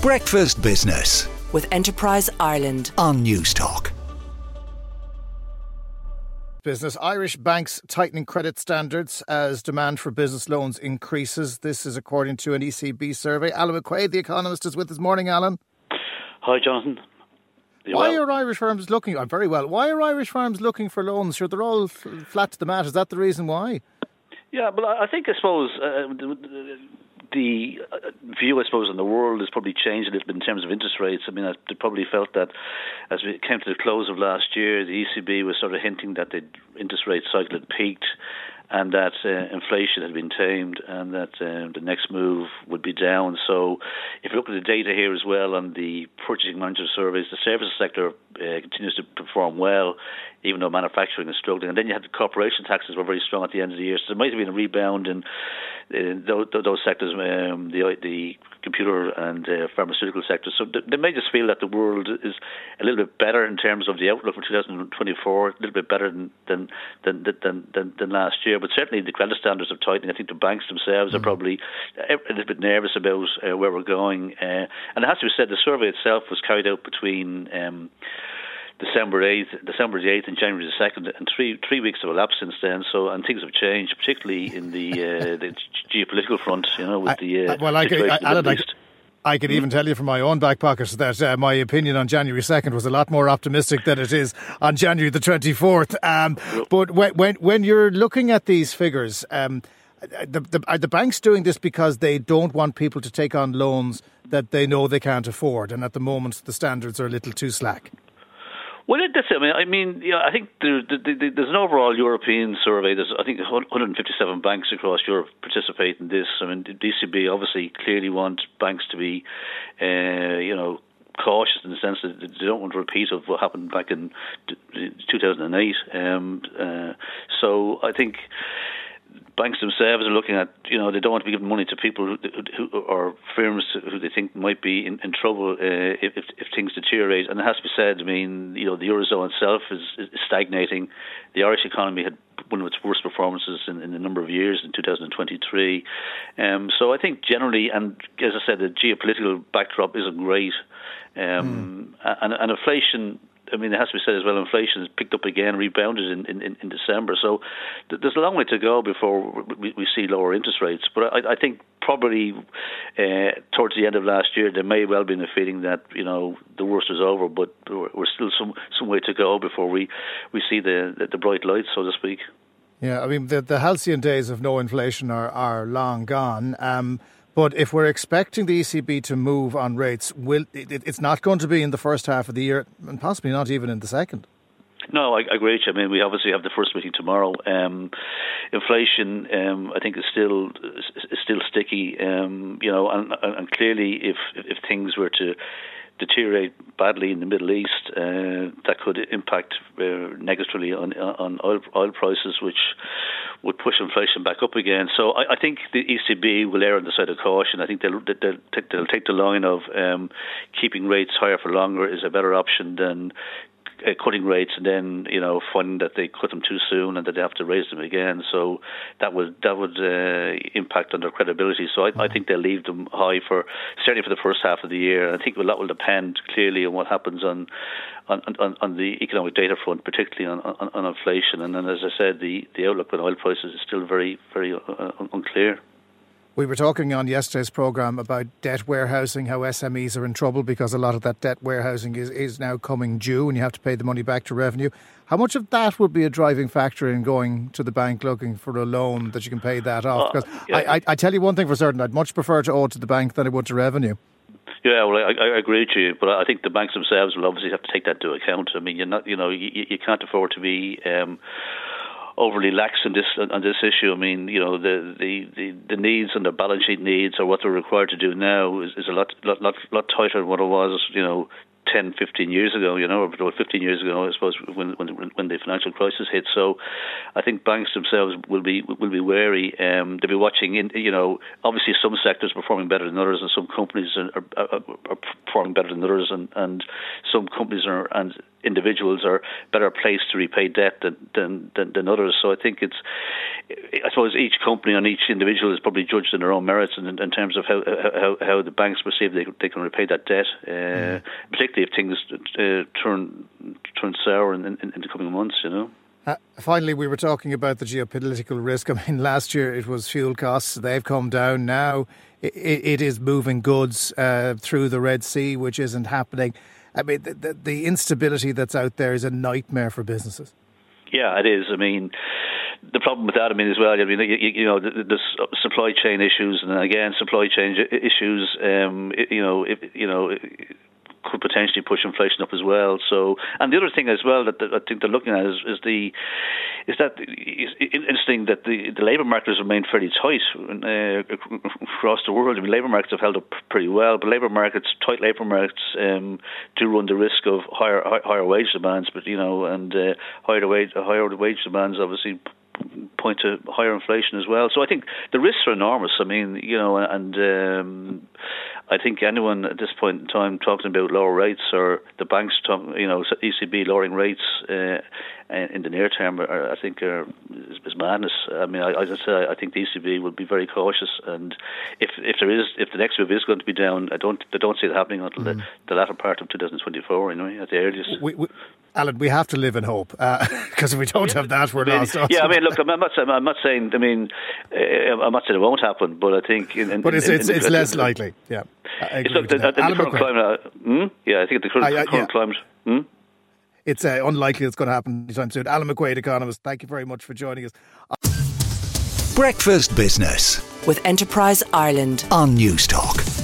Breakfast Business with Enterprise Ireland on Newstalk. Business Irish banks tightening credit standards as demand for business loans increases. This is according to an ECB survey. Alan McQuaid, the economist, is with us. This morning, Alan. Hi, Jonathan. Why well? are Irish firms looking? I'm very well. Why are Irish firms looking for loans? Sure, they're all flat to the mat. Is that the reason why? Yeah, but I think I suppose uh, the uh, view, I suppose, in the world has probably changed a little bit in terms of interest rates. I mean, they probably felt that as we came to the close of last year, the ECB was sort of hinting that the interest rate cycle had peaked and that uh, inflation had been tamed and that um, the next move would be down. So, if you look at the data here as well on the purchasing manager surveys, the services sector uh, continues to perform well, even though manufacturing is struggling. And then you had the corporation taxes were very strong at the end of the year, so there might have been a rebound in, in those, those sectors, um, the the computer and uh, pharmaceutical sectors. So they may just feel that the world is a little bit better in terms of the outlook for 2024, a little bit better than than than than, than, than last year. But certainly the credit standards are tightening. I think the banks themselves mm-hmm. are probably a little bit nervous about uh, where we're going. Uh, and it has to be said, the survey itself was carried out between. Um, December eighth, December the eighth, and January the second, and three three weeks have elapsed since then. So and things have changed, particularly in the uh, the geopolitical front. You know, with I, the uh, well, I, I, I, I could even tell you from my own back pocket that uh, my opinion on January 2nd was a lot more optimistic than it is on January the 24th. Um, but when, when, when you're looking at these figures, um, the, the, are the banks doing this because they don't want people to take on loans that they know they can't afford? And at the moment, the standards are a little too slack. Well, that's it. I mean, I mean, yeah, I think there, there, there's an overall European survey. There's, I think, 157 banks across Europe participate in this. I mean, the ECB obviously clearly want banks to be, uh, you know, cautious in the sense that they don't want to repeat of what happened back in 2008. Um, uh, so I think banks themselves are looking at, you know, they don't want to be giving money to people who, who or firms who they think might be in, in trouble uh, if, if things deteriorate. And it has to be said, I mean, you know, the eurozone itself is, is stagnating. The Irish economy had one of its worst performances in, in a number of years in 2023. Um, so I think generally, and as I said, the geopolitical backdrop isn't great. Um, mm. and, and inflation I mean, it has to be said as well, inflation has picked up again, rebounded in, in, in December. So th- there's a long way to go before we, we see lower interest rates. But I, I think probably uh, towards the end of last year, there may well been a feeling that you know the worst is over, but we're still some some way to go before we we see the the, the bright lights, so to speak. Yeah, I mean the the halcyon days of no inflation are are long gone. Um, but if we're expecting the ECB to move on rates, will it, it's not going to be in the first half of the year, and possibly not even in the second. No, I, I agree. I mean, we obviously have the first meeting tomorrow. Um, inflation, um, I think, is still is still sticky. Um, you know, and, and clearly, if if things were to deteriorate badly in the Middle East, uh, that could impact uh, negatively on on oil, oil prices, which push inflation back up again. So I, I think the ECB will err on the side of caution. I think they'll they'll, they'll take the line of um, keeping rates higher for longer is a better option than uh, cutting rates and then you know finding that they cut them too soon and that they have to raise them again. So that would that would uh, impact on their credibility. So I, I think they'll leave them high for certainly for the first half of the year. And I think a lot will depend clearly on what happens on on, on, on the economic data front, particularly on, on, on inflation. And then, as I said, the, the outlook on oil prices is still very very uh, unclear. We were talking on yesterday's programme about debt warehousing, how SMEs are in trouble because a lot of that debt warehousing is, is now coming due and you have to pay the money back to revenue. How much of that would be a driving factor in going to the bank looking for a loan that you can pay that off? Because uh, yeah. I, I, I, tell you one thing for certain, I'd much prefer to owe to the bank than I would to revenue. Yeah, well, I, I agree with you, but I think the banks themselves will obviously have to take that into account. I mean, you're not, you know, you, you can't afford to be. Um, overly lax on this on this issue. I mean, you know, the the, the, the needs and the balance sheet needs or what they're required to do now is, is a lot lot lot lot tighter than what it was, you know, 10, 15 years ago, you know, or 15 years ago, I suppose, when when when the financial crisis hit. So, I think banks themselves will be will be wary. Um, they'll be watching. In, you know, obviously some sectors performing better than others, and some companies are, are, are performing better than others, and, and some companies are and individuals are better placed to repay debt than, than, than, than others. So I think it's, I suppose each company and each individual is probably judged on their own merits in, in terms of how, how, how the banks perceive they, they can repay that debt, uh, mm. particularly if things uh, turn turn sour in, in, in the coming months, you know. Uh, finally, we were talking about the geopolitical risk. I mean, last year it was fuel costs; they've come down. Now it, it is moving goods uh, through the Red Sea, which isn't happening. I mean, the, the, the instability that's out there is a nightmare for businesses. Yeah, it is. I mean, the problem with that, I mean, as well, I mean, you, you know, the, supply chain issues, and again, supply chain issues. Um, you know, if, you know, could potentially push inflation up as well. So, and the other thing as well that, I think they're looking at is, is the is that it's interesting that the the labour market has remained fairly tight uh, across the world. I mean, labour markets have held up pretty well, but labour markets, tight labour markets, um, do run the risk of higher higher wage demands. But you know, and uh, higher wage higher wage demands obviously point to higher inflation as well. So I think the risks are enormous. I mean, you know, and um, I think anyone at this point in time talking about lower rates or the banks, talk, you know, ECB lowering rates uh, in the near term, are, I think, are, is, is madness. I mean, I, as I say, I think the ECB will be very cautious, and if if there is, if the next move is going to be down, I don't, I don't see it happening until mm. the, the latter part of 2024, anyway, at the earliest. We, we, Alan, we have to live in hope because uh, if we don't have that, we're I mean, lost. Yeah, I mean, look, I'm not, saying, I'm not saying. I mean, uh, I'm not saying it won't happen, but I think. In, in, but it's in, it's, it's less likely. Yeah. It's look, the, the, the current climate. Uh, hmm? Yeah, I think the current, uh, yeah, current yeah. climate. Hmm? It's uh, unlikely it's going to happen anytime soon. Alan McQuaid, economist. Thank you very much for joining us. Breakfast Business with Enterprise Ireland on Newstalk.